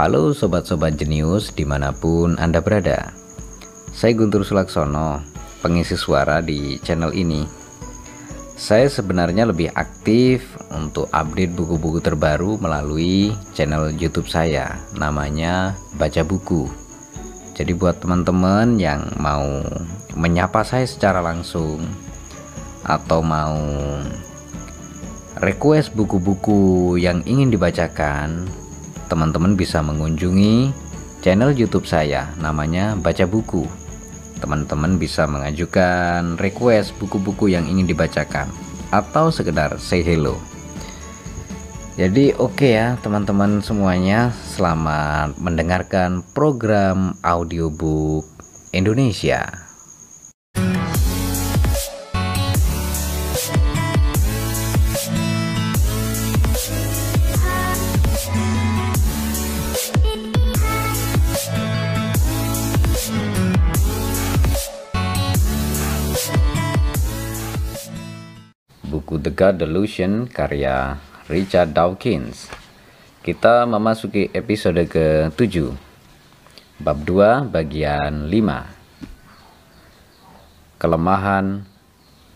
Halo sobat-sobat jenius di mana pun Anda berada. Saya Guntur Sulaksono, pengisi suara di channel ini. Saya sebenarnya lebih aktif untuk update buku-buku terbaru melalui channel youtube saya Namanya Baca Buku. Jadi buat teman-teman yang mau menyapa saya secara langsung Atau mau request buku-buku yang ingin dibacakan, teman-teman bisa mengunjungi channel YouTube saya, namanya Baca Buku. Teman-teman bisa mengajukan request buku-buku yang ingin dibacakan atau sekedar say hello. Jadi oke okay ya teman-teman semuanya, selamat mendengarkan program audiobook Indonesia. God Delusion karya Richard Dawkins. Kita memasuki episode ke-7. Bab 2 bagian 5. Kelemahan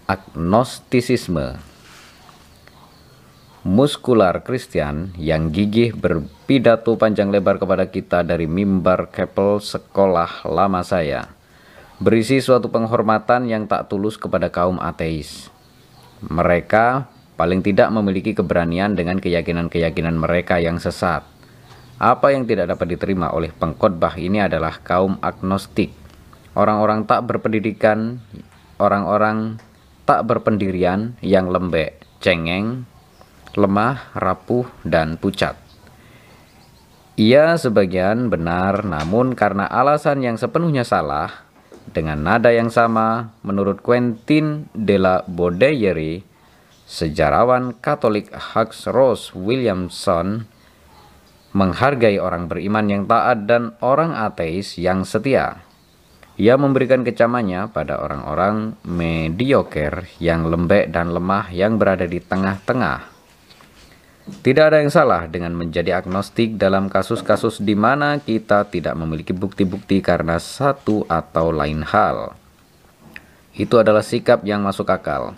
agnostisisme. Muskular Kristen yang gigih berpidato panjang lebar kepada kita dari mimbar kepel sekolah lama saya berisi suatu penghormatan yang tak tulus kepada kaum ateis mereka paling tidak memiliki keberanian dengan keyakinan-keyakinan mereka yang sesat. Apa yang tidak dapat diterima oleh pengkhotbah ini adalah kaum agnostik, orang-orang tak berpendidikan, orang-orang tak berpendirian yang lembek, cengeng, lemah, rapuh, dan pucat. Ia sebagian benar, namun karena alasan yang sepenuhnya salah, dengan nada yang sama, menurut Quentin de la Baudelaire, sejarawan Katolik Hux Rose Williamson menghargai orang beriman yang taat dan orang ateis yang setia. Ia memberikan kecamannya pada orang-orang mediocre yang lembek dan lemah yang berada di tengah-tengah tidak ada yang salah dengan menjadi agnostik dalam kasus-kasus di mana kita tidak memiliki bukti-bukti karena satu atau lain hal. Itu adalah sikap yang masuk akal.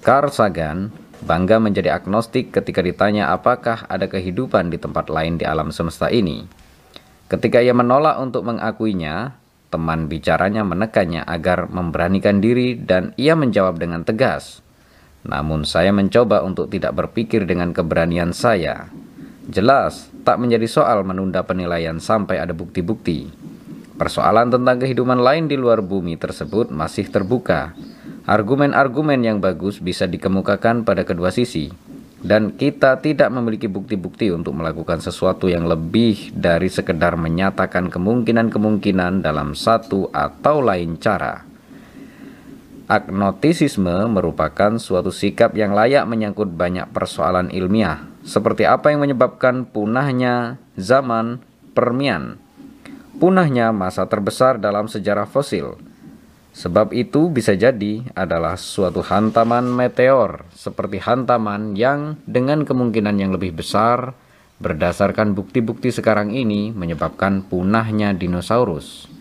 Carl Sagan bangga menjadi agnostik ketika ditanya apakah ada kehidupan di tempat lain di alam semesta ini. Ketika ia menolak untuk mengakuinya, teman bicaranya menekannya agar memberanikan diri dan ia menjawab dengan tegas, namun saya mencoba untuk tidak berpikir dengan keberanian saya. Jelas, tak menjadi soal menunda penilaian sampai ada bukti-bukti. Persoalan tentang kehidupan lain di luar bumi tersebut masih terbuka. Argumen-argumen yang bagus bisa dikemukakan pada kedua sisi, dan kita tidak memiliki bukti-bukti untuk melakukan sesuatu yang lebih dari sekedar menyatakan kemungkinan-kemungkinan dalam satu atau lain cara. Agnotisisme merupakan suatu sikap yang layak menyangkut banyak persoalan ilmiah, seperti apa yang menyebabkan punahnya zaman Permian, punahnya masa terbesar dalam sejarah fosil. Sebab itu bisa jadi adalah suatu hantaman meteor, seperti hantaman yang dengan kemungkinan yang lebih besar berdasarkan bukti-bukti sekarang ini menyebabkan punahnya dinosaurus.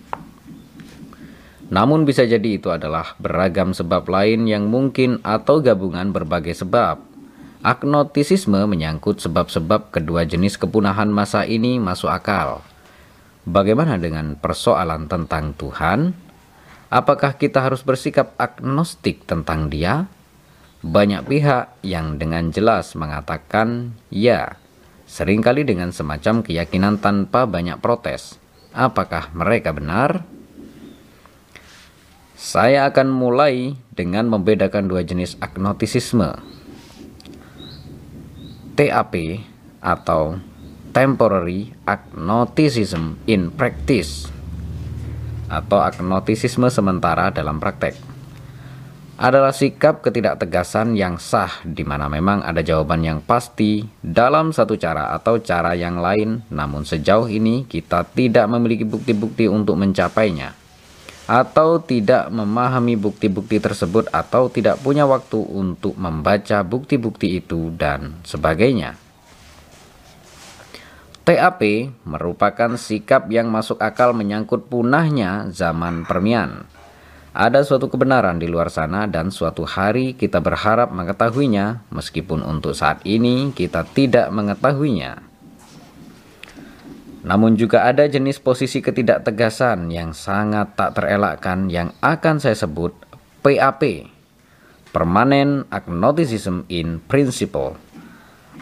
Namun bisa jadi itu adalah beragam sebab lain yang mungkin atau gabungan berbagai sebab. Agnotisisme menyangkut sebab-sebab kedua jenis kepunahan masa ini masuk akal. Bagaimana dengan persoalan tentang Tuhan? Apakah kita harus bersikap agnostik tentang Dia? Banyak pihak yang dengan jelas mengatakan ya, sering kali dengan semacam keyakinan tanpa banyak protes. Apakah mereka benar? Saya akan mulai dengan membedakan dua jenis agnotisisme. TAP atau Temporary Agnosticism in Practice atau agnotisisme sementara dalam praktek adalah sikap ketidaktegasan yang sah di mana memang ada jawaban yang pasti dalam satu cara atau cara yang lain namun sejauh ini kita tidak memiliki bukti-bukti untuk mencapainya atau tidak memahami bukti-bukti tersebut atau tidak punya waktu untuk membaca bukti-bukti itu dan sebagainya. TAP merupakan sikap yang masuk akal menyangkut punahnya zaman permian. Ada suatu kebenaran di luar sana dan suatu hari kita berharap mengetahuinya meskipun untuk saat ini kita tidak mengetahuinya. Namun juga ada jenis posisi ketidaktegasan yang sangat tak terelakkan yang akan saya sebut PAP. Permanent Agnosticism in Principle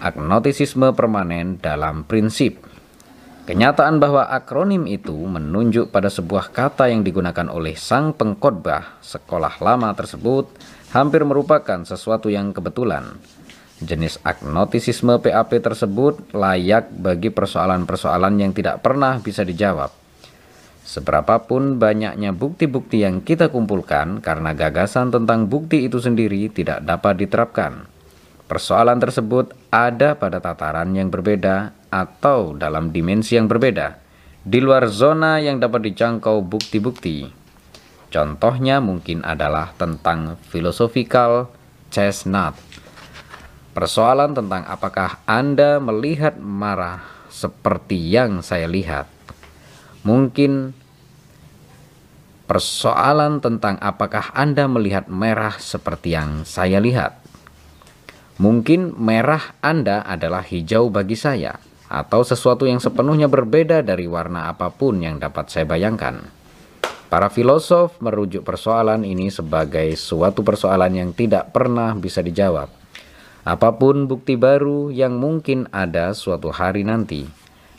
agnotisisme permanen dalam prinsip. Kenyataan bahwa akronim itu menunjuk pada sebuah kata yang digunakan oleh sang pengkhotbah sekolah lama tersebut hampir merupakan sesuatu yang kebetulan. Jenis agnotisisme PAP tersebut layak bagi persoalan-persoalan yang tidak pernah bisa dijawab. Seberapapun banyaknya bukti-bukti yang kita kumpulkan karena gagasan tentang bukti itu sendiri tidak dapat diterapkan. Persoalan tersebut ada pada tataran yang berbeda atau dalam dimensi yang berbeda, di luar zona yang dapat dijangkau bukti-bukti. Contohnya mungkin adalah tentang philosophical chestnut. Persoalan tentang apakah Anda melihat marah seperti yang saya lihat. Mungkin persoalan tentang apakah Anda melihat merah seperti yang saya lihat. Mungkin merah Anda adalah hijau bagi saya, atau sesuatu yang sepenuhnya berbeda dari warna apa pun yang dapat saya bayangkan. Para filosof merujuk persoalan ini sebagai suatu persoalan yang tidak pernah bisa dijawab. Apa pun bukti baru yang mungkin ada suatu hari nanti,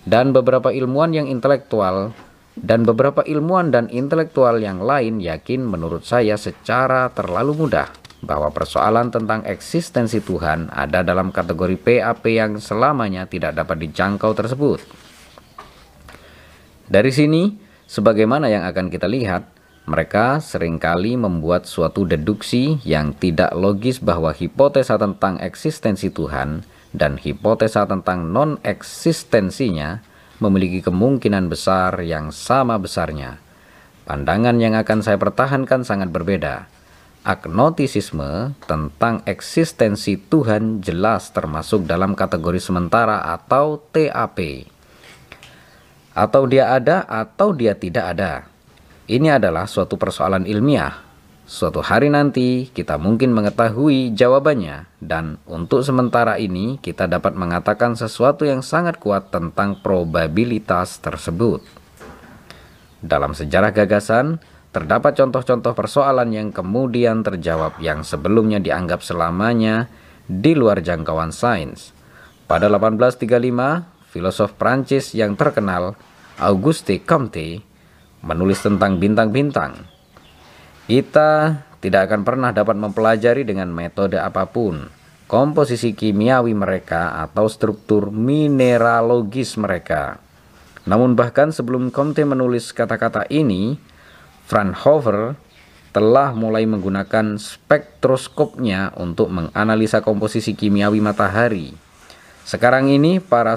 dan beberapa ilmuwan yang intelektual dan beberapa ilmuwan dan intelektual yang lain yakin menurut saya secara terlalu mudah bahwa persoalan tentang eksistensi Tuhan ada dalam kategori PAP yang selamanya tidak dapat dijangkau tersebut. Dari sini, sebagaimana yang akan kita lihat, mereka sering kali membuat suatu deduksi yang tidak logis bahwa hipotesa tentang eksistensi Tuhan dan hipotesa tentang non-eksistensinya memiliki kemungkinan besar yang sama besarnya. Pandangan yang akan saya pertahankan sangat berbeda agnotisisme tentang eksistensi Tuhan jelas termasuk dalam kategori sementara atau TAP. Atau dia ada atau dia tidak ada. Ini adalah suatu persoalan ilmiah. Suatu hari nanti kita mungkin mengetahui jawabannya dan untuk sementara ini kita dapat mengatakan sesuatu yang sangat kuat tentang probabilitas tersebut. Dalam sejarah gagasan, Terdapat contoh-contoh persoalan yang kemudian terjawab yang sebelumnya dianggap selamanya di luar jangkauan sains. Pada 1835, filosof Prancis yang terkenal, Auguste Comte, menulis tentang bintang-bintang. Kita tidak akan pernah dapat mempelajari dengan metode apa pun komposisi kimiawi mereka atau struktur mineralogis mereka. Namun bahkan sebelum Comte menulis kata-kata ini, Fraunhofer telah mulai menggunakan spektroskopnya untuk menganalisa komposisi kimiawi matahari. Sekarang ini para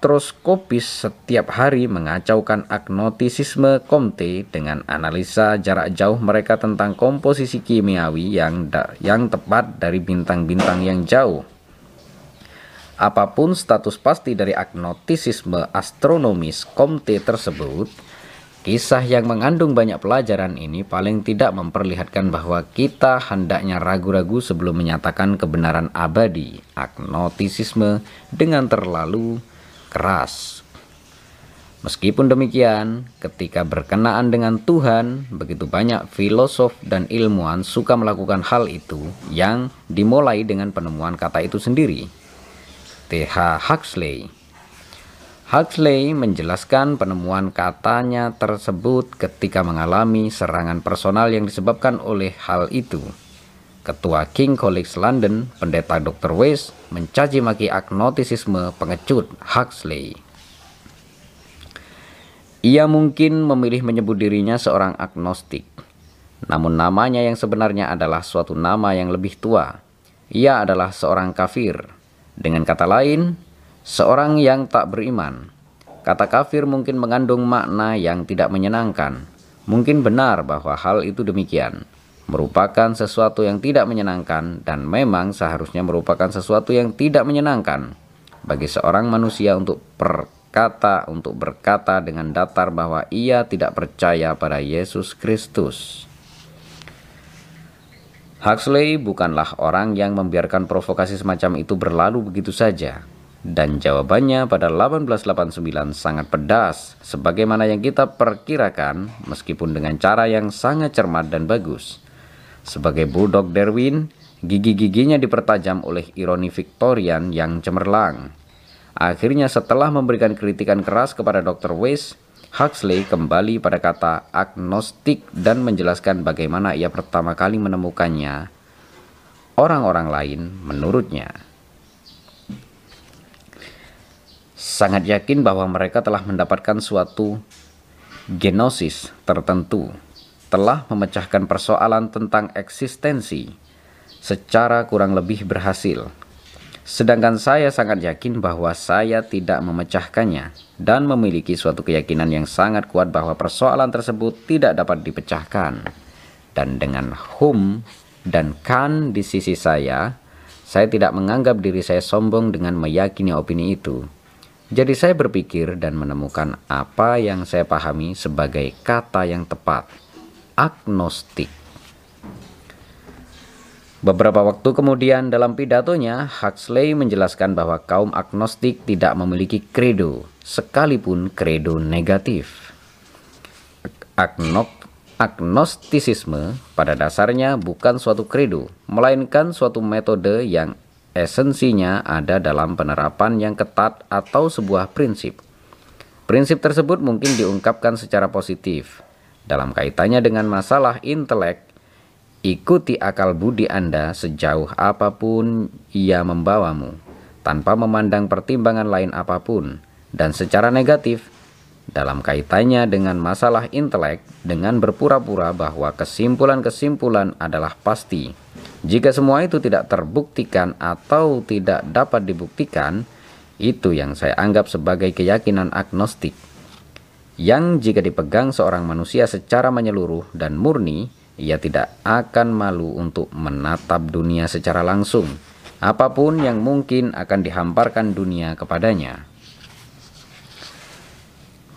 spektroskopis setiap hari mengacaukan agnotisisme Comte dengan analisa jarak jauh mereka tentang komposisi kimiawi yang yang tepat dari bintang-bintang yang jauh. Apa pun status pasti dari agnotisisme astronomis Comte tersebut, Kisah yang mengandung banyak pelajaran ini paling tidak memperlihatkan bahwa kita hendaknya ragu-ragu sebelum menyatakan kebenaran abadi, agnotisisme dengan terlalu keras. Meskipun demikian, ketika berkenaan dengan Tuhan, begitu banyak filosof dan ilmuwan suka melakukan hal itu yang dimulai dengan penemuan kata itu sendiri. T.H. Huxley Huxley menjelaskan penemuan katanya tersebut ketika mengalami serangan personal yang disebabkan oleh hal itu. Ketua King College London, pendeta Dr. Weiss, mencaci maki agnotisisme pengecut Huxley. Ia mungkin memilih menyebut dirinya seorang agnostik, namun namanya yang sebenarnya adalah suatu nama yang lebih tua. Ia adalah seorang kafir. Dengan kata lain, Seorang yang tak beriman. Kata kafir mungkin mengandung makna yang tidak menyenangkan. Mungkin benar bahwa hal itu demikian. Merupakan sesuatu yang tidak menyenangkan dan memang seharusnya merupakan sesuatu yang tidak menyenangkan bagi seorang manusia untuk per kata untuk berkata dengan datar bahwa ia tidak percaya pada Yesus Kristus. Huxley bukanlah orang yang membiarkan provokasi semacam itu berlalu begitu saja. Dan jawabannya pada 1889 sangat pedas, sebagaimana yang kita perkirakan, meskipun dengan cara yang sangat cermat dan bagus. Sebagai bulldog Darwin, gigi-giginya dipertajam oleh ironi Victorian yang cemerlang. Akhirnya setelah memberikan kritikan keras kepada Dr. Weiss, Huxley kembali pada kata agnostik dan menjelaskan bagaimana ia pertama kali menemukannya orang-orang lain menurutnya. sangat yakin bahwa mereka telah mendapatkan suatu genosis tertentu, telah memecahkan persoalan tentang eksistensi secara kurang lebih berhasil. Sedangkan saya sangat yakin bahwa saya tidak memecahkannya dan memiliki suatu keyakinan yang sangat kuat bahwa persoalan tersebut tidak dapat dipecahkan. Dan dengan Hum dan Kan di sisi saya, saya tidak menganggap diri saya sombong dengan meyakini opini itu. Jadi saya berpikir dan menemukan apa yang saya pahami sebagai kata yang tepat, agnostik. Beberapa waktu kemudian dalam pidatonya, Huxley menjelaskan bahwa kaum agnostik tidak memiliki kredo, sekalipun kredo negatif. Agnok, agnostisisme pada dasarnya bukan suatu kredo, melainkan suatu metode yang esensinya ada dalam penerapan yang ketat atau sebuah prinsip. Prinsip tersebut mungkin diungkapkan secara positif. Dalam kaitannya dengan masalah intelek, ikuti akal budi Anda sejauh apa pun ia membawamu, tanpa memandang pertimbangan lain apa pun, dan secara negatif, dalam kaitannya dengan masalah intelek, dengan berpura-pura bahwa kesimpulan-kesimpulan adalah pasti jika semua itu tidak terbuktikan atau tidak dapat dibuktikan, itu yang saya anggap sebagai keyakinan agnostik. Yang jika dipegang seorang manusia secara menyeluruh dan murni, ia tidak akan malu untuk menatap dunia secara langsung, apa pun yang mungkin akan dihamparkan dunia kepadanya.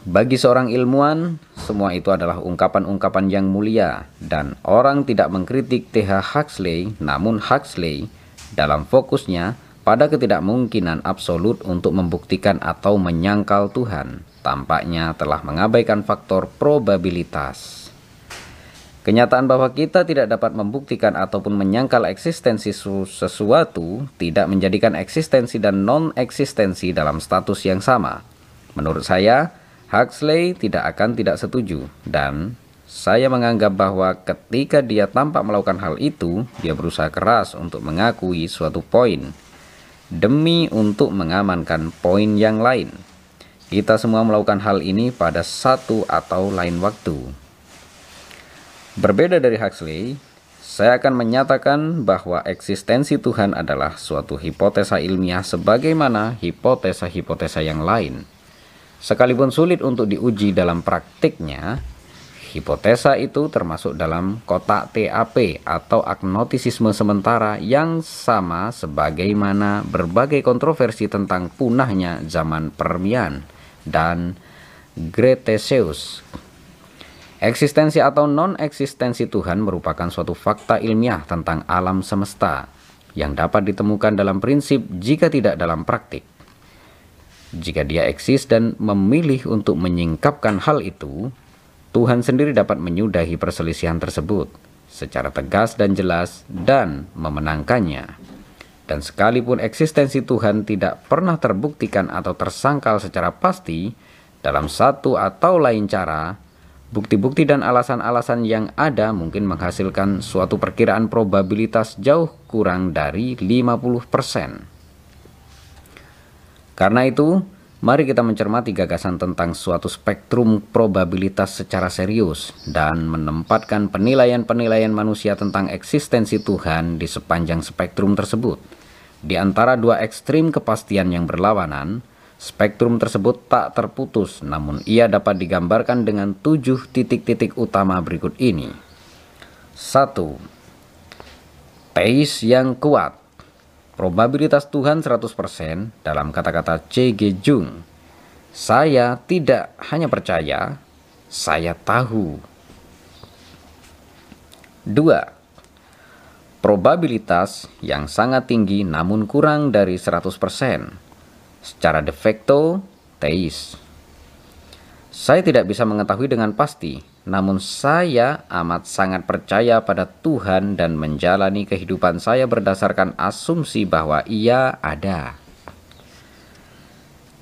Bagi seorang ilmuwan, semua itu adalah ungkapan-ungkapan yang mulia dan orang tidak mengkritik TH Huxley, namun Huxley dalam fokusnya pada ketidakmungkinan absolut untuk membuktikan atau menyangkal Tuhan, tampaknya telah mengabaikan faktor probabilitas. Kenyataan bahwa kita tidak dapat membuktikan ataupun menyangkal eksistensi sesuatu tidak menjadikan eksistensi dan non-eksistensi dalam status yang sama. Menurut saya, Huxley tidak akan tidak setuju dan saya menganggap bahwa ketika dia tampak melakukan hal itu, dia berusaha keras untuk mengakui suatu poin demi untuk mengamankan poin yang lain. Kita semua melakukan hal ini pada satu atau lain waktu. Berbeda dari Huxley, saya akan menyatakan bahwa eksistensi Tuhan adalah suatu hipotesa ilmiah sebagaimana hipotesa-hipotesa yang lain. Sekalipun sulit untuk diuji dalam praktiknya, hipotesa itu termasuk dalam kotak TAP atau agnotisisme sementara yang sama sebagaimana berbagai kontroversi tentang punahnya zaman Permian dan Greteseus. Eksistensi atau non-eksistensi Tuhan merupakan suatu fakta ilmiah tentang alam semesta yang dapat ditemukan dalam prinsip jika tidak dalam praktik. Jika dia eksis dan memilih untuk menyingkapkan hal itu, Tuhan sendiri dapat menyudahi perselisihan tersebut secara tegas dan jelas dan memenangkannya. Dan sekalipun eksistensi Tuhan tidak pernah terbuktikan atau tersangkal secara pasti dalam satu atau lain cara, bukti-bukti dan alasan-alasan yang ada mungkin menghasilkan suatu perkiraan probabilitas jauh kurang dari 50%. Karena itu, mari kita mencermati gagasan tentang suatu spektrum probabilitas secara serius dan menempatkan penilaian-penilaian manusia tentang eksistensi Tuhan di sepanjang spektrum tersebut. Di antara dua ekstrim kepastian yang berlawanan, spektrum tersebut tak terputus, namun ia dapat digambarkan dengan tujuh titik-titik utama berikut ini. 1. Teis yang kuat Probabilitas Tuhan 100% dalam kata-kata C.G. Jung. Saya tidak hanya percaya, saya tahu. 2. Probabilitas yang sangat tinggi namun kurang dari 100%. Secara de facto, teis. Saya tidak bisa mengetahui dengan pasti, namun saya amat sangat percaya pada Tuhan dan menjalani kehidupan saya berdasarkan asumsi bahwa Ia ada.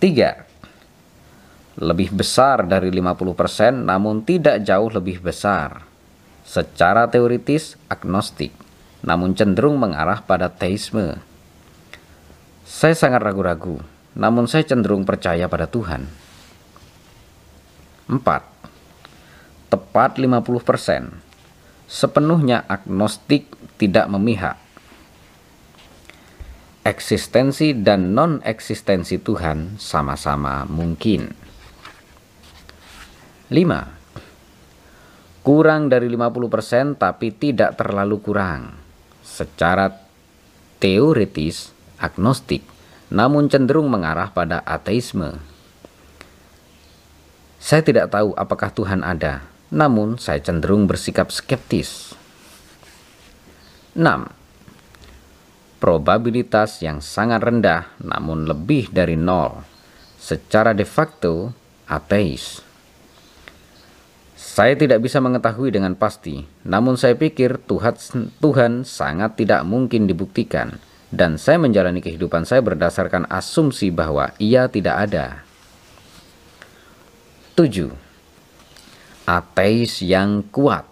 3. Lebih besar dari 50% namun tidak jauh lebih besar. Secara teoritis agnostik namun cenderung mengarah pada teisme. Saya sangat ragu-ragu, namun saya cenderung percaya pada Tuhan. 4. Tepat 50%. Sepenuhnya agnostik tidak memihak. Eksistensi dan non-eksistensi Tuhan sama-sama mungkin. 5. Kurang dari 50% tapi tidak terlalu kurang secara teoritis agnostik, namun cenderung mengarah pada ateisme. Saya tidak tahu apakah Tuhan ada, namun saya cenderung bersikap skeptis. 6. Probabilitas yang sangat rendah namun lebih dari nol. Secara de facto, ateis. Saya tidak bisa mengetahui dengan pasti, namun saya pikir Tuhan, Tuhan sangat tidak mungkin dibuktikan, dan saya menjalani kehidupan saya berdasarkan asumsi bahwa Ia tidak ada. 7. Ateis yang kuat.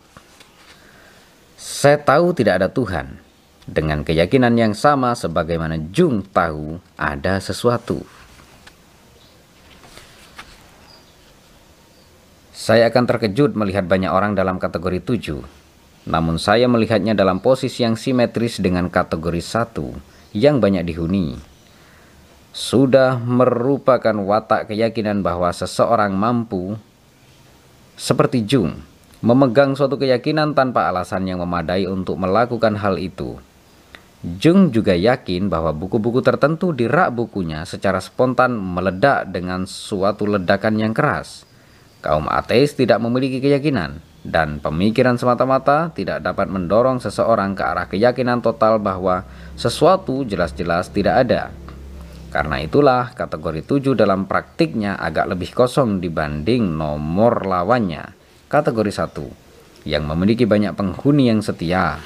Saya tahu tidak ada Tuhan, dengan keyakinan yang sama sebagaimana Jung tahu ada sesuatu. Saya akan terkejut melihat banyak orang dalam kategori 7, namun saya melihatnya dalam posisi yang simetris dengan kategori 1 yang banyak dihuni. Sudah merupakan watak keyakinan bahwa seseorang mampu, seperti Jung, memegang suatu keyakinan tanpa alasan yang memadai untuk melakukan hal itu. Jung juga yakin bahwa buku-buku tertentu di rak bukunya secara spontan meledak dengan suatu ledakan yang keras Kaum ateis tidak memiliki keyakinan, dan pemikiran semata-mata tidak dapat mendorong seseorang ke arah keyakinan total bahwa sesuatu jelas-jelas tidak ada. Karena itulah kategori 7 dalam praktiknya agak lebih kosong dibanding nomor lawannya, kategori 1, yang memiliki banyak penghuni yang setia.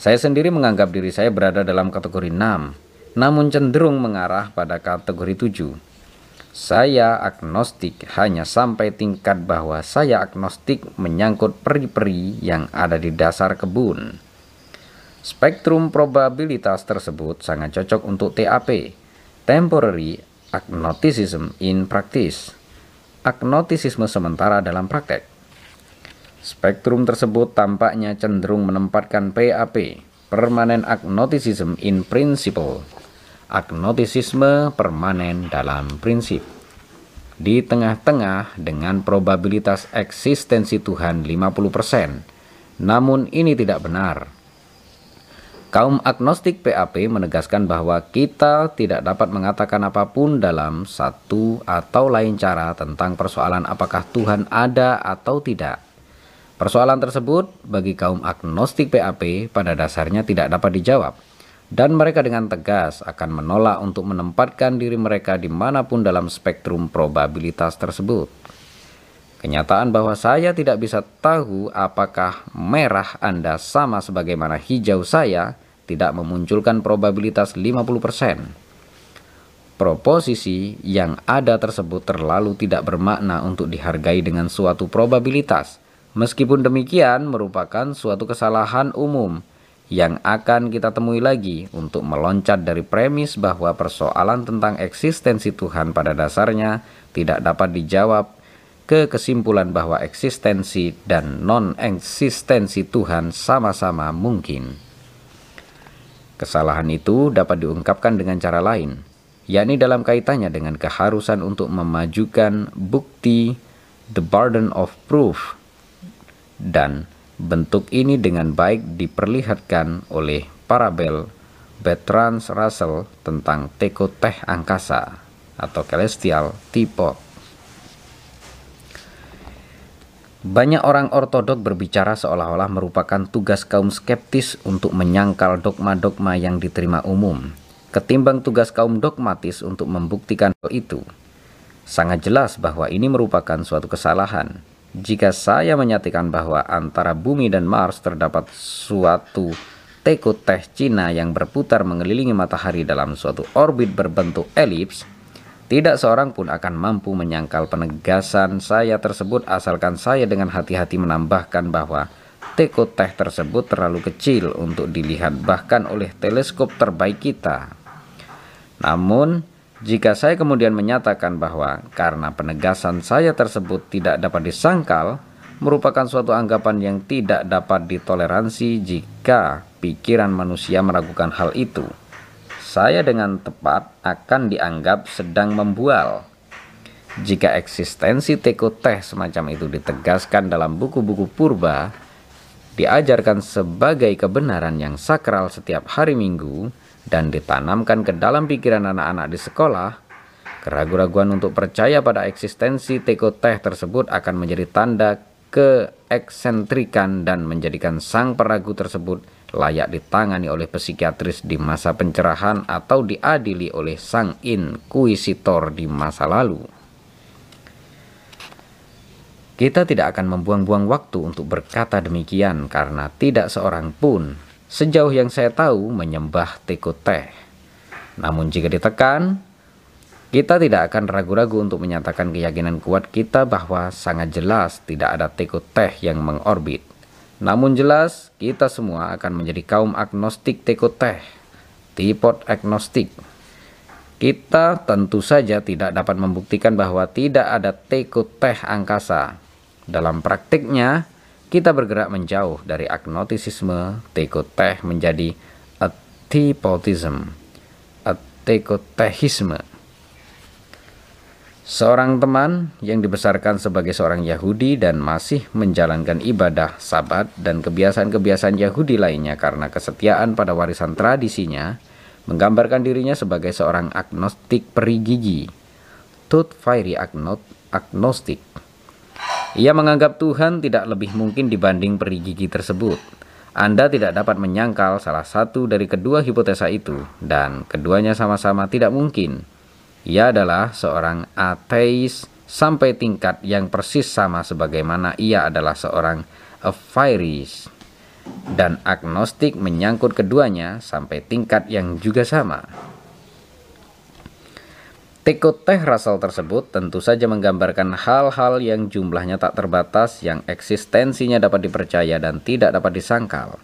Saya sendiri menganggap diri saya berada dalam kategori 6, namun cenderung mengarah pada kategori 7 saya agnostik hanya sampai tingkat bahwa saya agnostik menyangkut peri-peri yang ada di dasar kebun. Spektrum probabilitas tersebut sangat cocok untuk TAP, Temporary Agnosticism in Practice, agnotisisme sementara dalam praktek. Spektrum tersebut tampaknya cenderung menempatkan PAP, Permanent Agnosticism in Principle, agnotisisme permanen dalam prinsip. Di tengah-tengah dengan probabilitas eksistensi Tuhan 50%. Namun ini tidak benar. Kaum agnostik PAP menegaskan bahwa kita tidak dapat mengatakan apa pun dalam satu atau lain cara tentang persoalan apakah Tuhan ada atau tidak. Persoalan tersebut bagi kaum agnostik PAP pada dasarnya tidak dapat dijawab dan mereka dengan tegas akan menolak untuk menempatkan diri mereka di mana pun dalam spektrum probabilitas tersebut. Kenyataan bahwa saya tidak bisa tahu apakah merah Anda sama sebagaimana hijau saya tidak memunculkan probabilitas 50%. Proposisi yang ada tersebut terlalu tidak bermakna untuk dihargai dengan suatu probabilitas. Meskipun demikian merupakan suatu kesalahan umum yang akan kita temui lagi untuk meloncat dari premis bahwa persoalan tentang eksistensi Tuhan pada dasarnya tidak dapat dijawab ke kesimpulan bahwa eksistensi dan non-eksistensi Tuhan sama-sama mungkin. Kesalahan itu dapat diungkapkan dengan cara lain, yakni dalam kaitannya dengan keharusan untuk memajukan bukti the burden of proof dan Bentuk ini dengan baik diperlihatkan oleh parabel Bertrand Russell tentang teko teh angkasa atau celestial teapot. Banyak orang ortodok berbicara seolah-olah merupakan tugas kaum skeptis untuk menyangkal dogma-dogma yang diterima umum, ketimbang tugas kaum dogmatis untuk membuktikan hal itu. Sangat jelas bahwa ini merupakan suatu kesalahan. Jika saya menyatakan bahwa antara bumi dan Mars terdapat suatu teko teh Cina yang berputar mengelilingi matahari dalam suatu orbit berbentuk elips, tidak seorang pun akan mampu menyangkal penegasan saya tersebut asalkan saya dengan hati-hati menambahkan bahwa teko teh tersebut terlalu kecil untuk dilihat bahkan oleh teleskop terbaik kita. Namun, jika saya kemudian menyatakan bahwa karena penegasan saya tersebut tidak dapat disangkal, merupakan suatu anggapan yang tidak dapat ditoleransi jika pikiran manusia meragukan hal itu saya dengan tepat akan dianggap sedang membual. Jika eksistensi teko teh semacam itu ditegaskan dalam buku-buku purba, diajarkan sebagai kebenaran yang sakral setiap hari Minggu, dan ditanamkan ke dalam pikiran anak-anak di sekolah, keraguan-raguan untuk percaya pada eksistensi teko teh tersebut akan menjadi tanda keeksentrikan dan menjadikan sang peragu tersebut layak ditangani oleh psikiatris di masa pencerahan atau diadili oleh sang inkuisitor di masa lalu. Kita tidak akan membuang-buang waktu untuk berkata demikian karena tidak seorang pun sejauh yang saya tahu menyembah teko teh. Namun jika ditekan, kita tidak akan ragu-ragu untuk menyatakan keyakinan kuat kita bahwa sangat jelas tidak ada teko teh yang mengorbit. Namun jelas, kita semua akan menjadi kaum agnostik teko teh, tipot agnostik. Kita tentu saja tidak dapat membuktikan bahwa tidak ada teko teh angkasa. Dalam praktiknya, kita bergerak menjauh dari agnotisisme teko teh menjadi atipotism, atekotehisme. Seorang teman yang dibesarkan sebagai seorang Yahudi dan masih menjalankan ibadah sabat dan kebiasaan-kebiasaan Yahudi lainnya karena kesetiaan pada warisan tradisinya, menggambarkan dirinya sebagai seorang agnostik perigigi, tooth fiery agnostik. Ia menganggap Tuhan tidak lebih mungkin dibanding perigigi tersebut. Anda tidak dapat menyangkal salah satu dari kedua hipotesa itu, dan keduanya sama-sama tidak mungkin. Ia adalah seorang ateis sampai tingkat yang persis sama sebagaimana ia adalah seorang Aphiris dan agnostik menyangkut keduanya sampai tingkat yang juga sama. Teko teh rasal tersebut tentu saja menggambarkan hal-hal yang jumlahnya tak terbatas yang eksistensinya dapat dipercaya dan tidak dapat disangkal.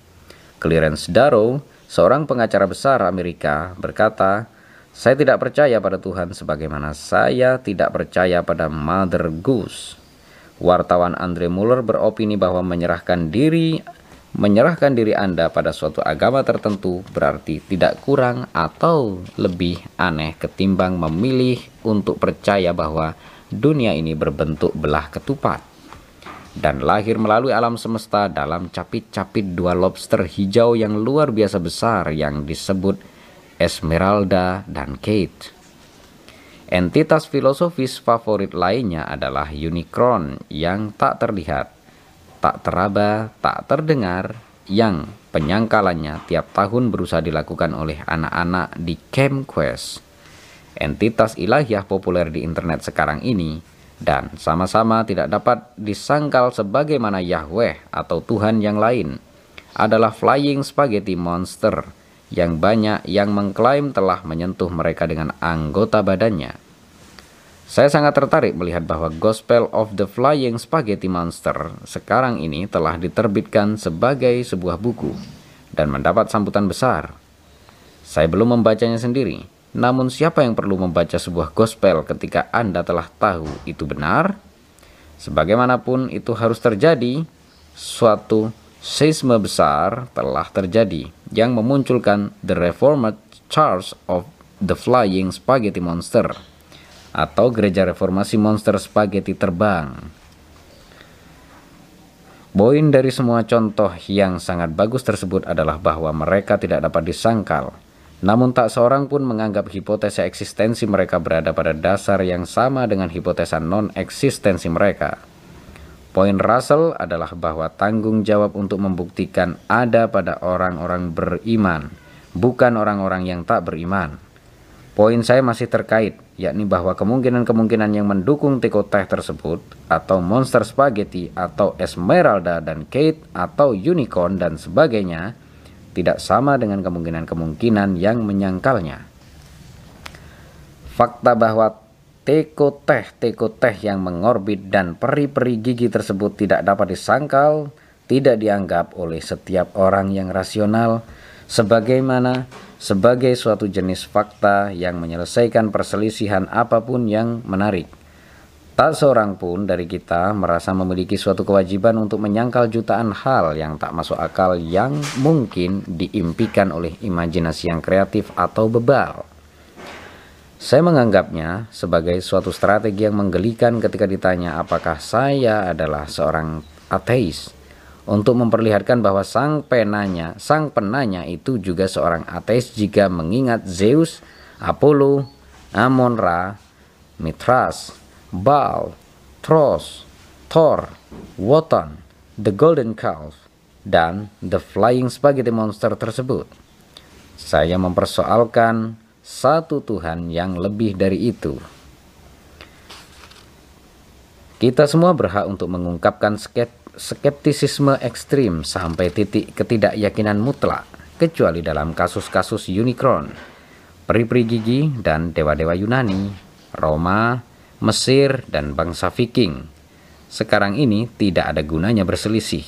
Clarence Darrow, seorang pengacara besar Amerika, berkata, saya tidak percaya pada Tuhan sebagaimana saya tidak percaya pada Mother Goose. Wartawan Andre Muller beropini bahwa menyerahkan diri menyerahkan diri Anda pada suatu agama tertentu berarti tidak kurang atau lebih aneh ketimbang memilih untuk percaya bahwa dunia ini berbentuk belah ketupat dan lahir melalui alam semesta dalam capit-capit dua lobster hijau yang luar biasa besar yang disebut Esmeralda, dan Kate. Entitas filosofis favorit lainnya adalah unicorn yang tak terlihat, tak teraba, tak terdengar, yang penyangkalannya tiap tahun berusaha dilakukan oleh anak-anak di Camp Quest. Entitas ilahiyah populer di internet sekarang ini dan sama-sama tidak dapat disangkal sebagaimana Yahweh atau Tuhan yang lain adalah Flying Spaghetti Monster yang banyak yang mengklaim telah menyentuh mereka dengan anggota badannya. Saya sangat tertarik melihat bahwa Gospel of the Flying Spaghetti Monster sekarang ini telah diterbitkan sebagai sebuah buku dan mendapat sambutan besar. Saya belum membacanya sendiri, namun siapa yang perlu membaca sebuah gospel ketika Anda telah tahu itu benar? Sebagaimanapun itu harus terjadi, suatu seisme besar telah terjadi yang memunculkan The Reformed Church of the Flying Spaghetti Monster atau Gereja Reformasi Monster Spaghetti Terbang. Poin dari semua contoh yang sangat bagus tersebut adalah bahwa mereka tidak dapat disangkal Namun tak seorang pun menganggap hipotesa eksistensi mereka berada pada dasar yang sama dengan hipotesa non-eksistensi mereka. Poin Russell adalah bahwa tanggung jawab untuk membuktikan ada pada orang-orang beriman, bukan orang-orang yang tak beriman. Poin saya masih terkait, yakni bahwa kemungkinan-kemungkinan yang mendukung teko teh tersebut, atau monster spaghetti, atau Esmeralda dan Kate, atau unicorn dan sebagainya, tidak sama dengan kemungkinan-kemungkinan yang menyangkalnya. Fakta bahwa teko teh teko teh yang mengorbit dan peri-peri gigi tersebut tidak dapat disangkal tidak dianggap oleh setiap orang yang rasional sebagaimana sebagai suatu jenis fakta yang menyelesaikan perselisihan apa pun yang menarik. Tak seorang pun dari kita merasa memiliki suatu kewajiban untuk menyangkal jutaan hal yang tak masuk akal yang mungkin diimpikan oleh imajinasi yang kreatif atau bebal. Saya menganggapnya sebagai suatu strategi yang menggelikan ketika ditanya apakah saya adalah seorang ateis untuk memperlihatkan bahwa sang penanya, sang penanya itu juga seorang ateis jika mengingat Zeus, Apollo, Amon-Ra, Mithras, Baal, Tros, Thor, Wotan, The Golden Calf, dan The Flying Spaghetti Monster tersebut. Saya mempersoalkan satu Tuhan yang lebih dari itu. Kita semua berhak untuk mengungkapkan skeptisisme ekstrim sampai titik ketidakyakinan mutlak, kecuali dalam kasus-kasus unicorn, peri-peri gigi, dan dewa-dewa Yunani, Roma, Mesir, dan bangsa Viking. Sekarang ini tidak ada gunanya berselisih.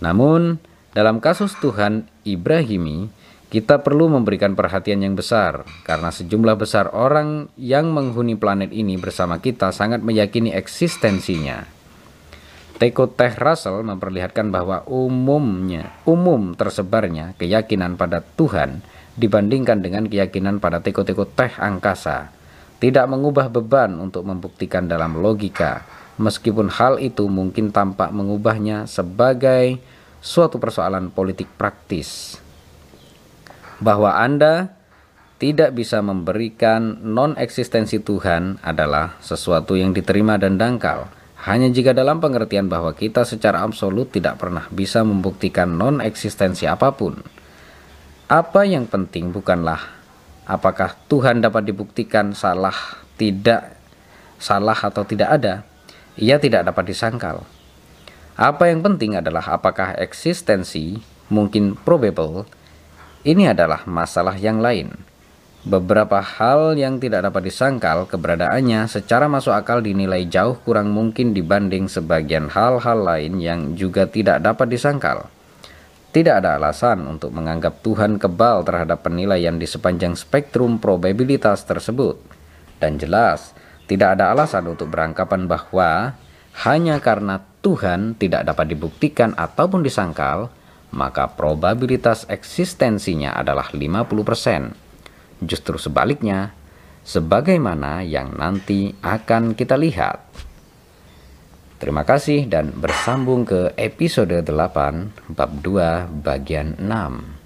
Namun, dalam kasus Tuhan Ibrahimi, kita perlu memberikan perhatian yang besar karena sejumlah besar orang yang menghuni planet ini bersama kita sangat meyakini eksistensinya. Teko Teh Russell memperlihatkan bahwa umumnya, umum tersebarnya keyakinan pada Tuhan dibandingkan dengan keyakinan pada teko-teko teh angkasa. Tidak mengubah beban untuk membuktikan dalam logika, meskipun hal itu mungkin tampak mengubahnya sebagai suatu persoalan politik praktis. Bahwa Anda tidak bisa memberikan non-eksistensi Tuhan adalah sesuatu yang diterima dan dangkal, hanya jika dalam pengertian bahwa kita secara absolut tidak pernah bisa membuktikan non-eksistensi apa pun. Apa yang penting bukanlah apakah Tuhan dapat dibuktikan salah tidak salah atau tidak ada. Ia tidak dapat disangkal. Apa yang penting adalah apakah eksistensi mungkin probable ini adalah masalah yang lain beberapa hal yang tidak dapat disangkal keberadaannya secara masuk akal dinilai jauh kurang mungkin dibanding sebagian hal-hal lain yang juga tidak dapat disangkal tidak ada alasan untuk menganggap Tuhan kebal terhadap penilaian di sepanjang spektrum probabilitas tersebut. Dan jelas, tidak ada alasan untuk beranggapan bahwa hanya karena Tuhan tidak dapat dibuktikan ataupun disangkal, maka probabilitas eksistensinya adalah 50%. Justru sebaliknya, sebagaimana yang nanti akan kita lihat. Terima kasih dan bersambung ke episode 8 bab 2 bagian 6.